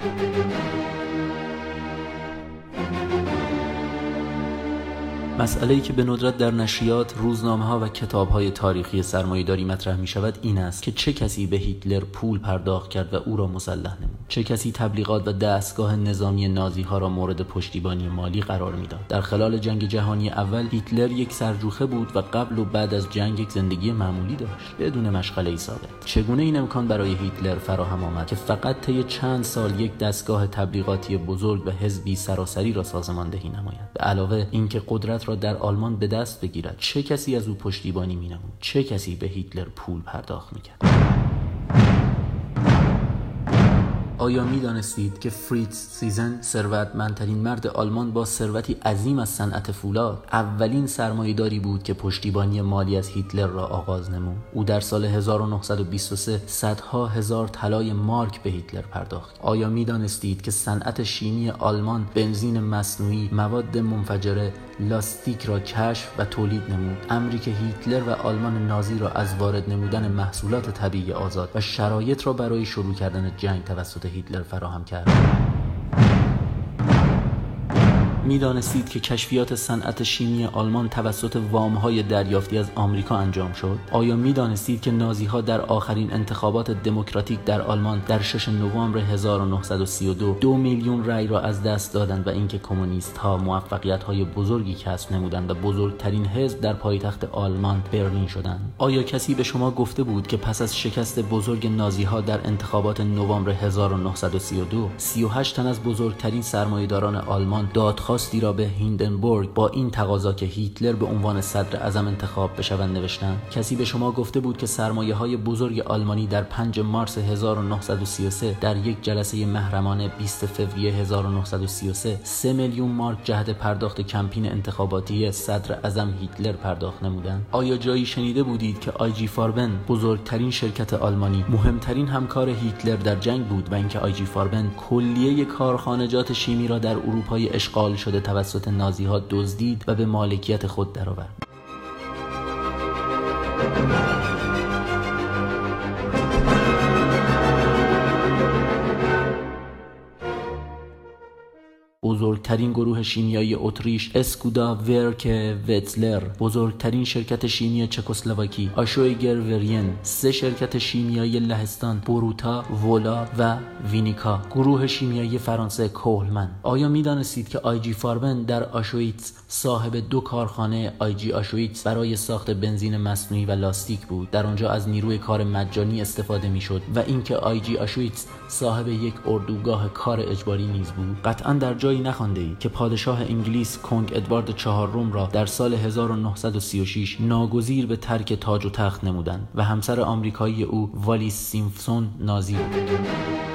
Música مسئله ای که به ندرت در نشریات، روزنامه ها و کتاب های تاریخی سرمایهداری مطرح می شود این است که چه کسی به هیتلر پول پرداخت کرد و او را مسلح نمود. چه کسی تبلیغات و دستگاه نظامی نازی ها را مورد پشتیبانی مالی قرار می‌داد. در خلال جنگ جهانی اول هیتلر یک سرجوخه بود و قبل و بعد از جنگ یک زندگی معمولی داشت بدون مشغله ای ثابت. چگونه این امکان برای هیتلر فراهم آمد که فقط طی چند سال یک دستگاه تبلیغاتی بزرگ و حزبی سراسری را سازماندهی نماید؟ به علاوه اینکه قدرت را در آلمان به دست بگیرد. چه کسی از او پشتیبانی مینمود؟ چه کسی به هیتلر پول پرداخت می‌کرد؟ آیا می دانستید که فریتز تیسن ثروتمندترین مرد آلمان با ثروتی عظیم از صنعت فولاد؟ اولین سرمایه‌داری بود که پشتیبانی مالی از هیتلر را آغاز نمود. او در سال 1923 صدها هزار طلای مارک به هیتلر پرداخت. آیا می دانستید که صنعت شیمی آلمان بنزین مصنوعی مواد منفجره لاستیک را کشف و تولید نمود. امری که هیتلر و آلمان نازی را از وارد نمودن محصولات طبیعی آزاد و شرایط را برای شروع کردن جنگ توسط هیتلر فراهم کرد. می‌دانستید که کشفیات صنعت شیمی آلمان توسط وامهای دریافتی از آمریکا انجام شد؟ آیا می‌دانستید که نازی ها در آخرین انتخابات دموکراتیک در آلمان در 6 نوامبر 1932 دو میلیون رأی را از دست دادند و اینکه کمونیست ها موفقیت های بزرگی کسب نمودند و بزرگترین حزب در پایتخت آلمان برلین شدند؟ آیا کسی به شما گفته بود که پس از شکست بزرگ نازی ها در انتخابات نوامبر 1932 38 تن از بزرگترین سرمایهداران آلمان دادخواست درخواستی را به هیندنبورگ با این تقاضا که هیتلر به عنوان صدر اعظم انتخاب بشوند نوشتند. کسی به شما گفته بود که سرمایه های بزرگ آلمانی در 5 مارس 1933 در یک جلسه محرمانه 20 فوریه 1933 3 میلیون مارک جهت پرداخت کمپین انتخاباتی صدر اعظم هیتلر پرداخت نمودند. آیا جایی شنیده بودید که آیجی فاربن بزرگترین شرکت آلمانی مهمترین همکار هیتلر در جنگ بود و اینکه آیجی فاربن کلیه کارخانجات شیمی را در اروپای اشغال شده توسط نازی ها دزدید و به مالکیت خود درآورد. بزرگترین گروه شیمیایی اتریش اسکودا ورک وتزلر بزرگترین شرکت شیمی چکسلواکی آشویگر ورین سه شرکت شیمیایی لهستان بروتا وولا و وینیکا. گروه شیمیایی فرانسه کوهلمن آیا می‌دانستید که آیجی فاربن در آشویتس صاحب دو کارخانه آیجی آشویتس برای ساخت بنزین مصنوعی و لاستیک بود؟ در آنجا از نیروی کار مجانی استفاده می‌شد و اینکه آیجی آشویتس صاحب یک اردوگاه کار اجباری نیز بود. قطعا در جایی نخوانده ای که پادشاه انگلیس کنگ ادوارد چهارم را در سال 1936 ناگزیر به ترک تاج و تخت نمودند و همسر آمریکایی او والیس سیمفسون نازی بود.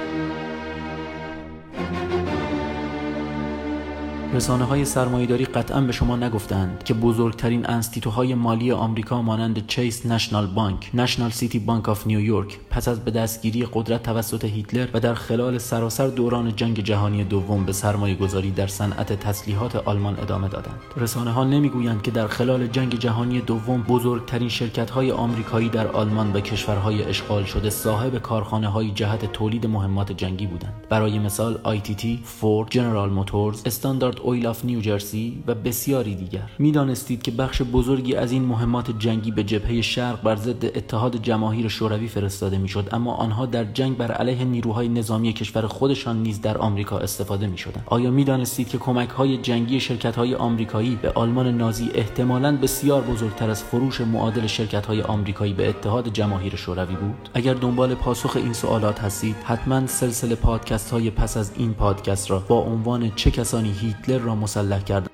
رسانه های سرمایهداری قطعا به شما نگفتند که بزرگترین انستیتوهای مالی آمریکا مانند چیس نشنال بانک، نشنال سیتی بانک آف نیویورک پس از به دستگیری قدرت توسط هیتلر و در خلال سراسر دوران جنگ جهانی دوم به سرمایه گذاری در صنعت تسلیحات آلمان ادامه دادند. رسانه ها نمی‌گویند که در خلال جنگ جهانی دوم بزرگترین شرکت های آمریکایی در آلمان و کشورهای اشغال شده صاحب کارخانه های جهت تولید مهمات جنگی بودند. برای مثال ITT، فورد، جنرال موتورز، استاندارد اویل آف نیوجرسی و بسیاری دیگر. می‌دانستید که بخش بزرگی از این مهمات جنگی به جبهه شرق بر ضد اتحاد جماهیر شوروی فرستاده می‌شد اما آنها در جنگ بر علیه نیروهای نظامی کشور خودشان نیز در آمریکا استفاده می‌شدند. آیا می‌دانستید که کمک های جنگی شرکت های آمریکایی به آلمان نازی احتمالاً بسیار بزرگتر از فروش معادل شرکت های آمریکایی به اتحاد جماهیر شوروی بود؟ اگر دنبال پاسخ این سوالات هستید حتما سلسله پادکست های پس از این پادکست را با عنوان چه کسانی هیتلر را مسلح کرد.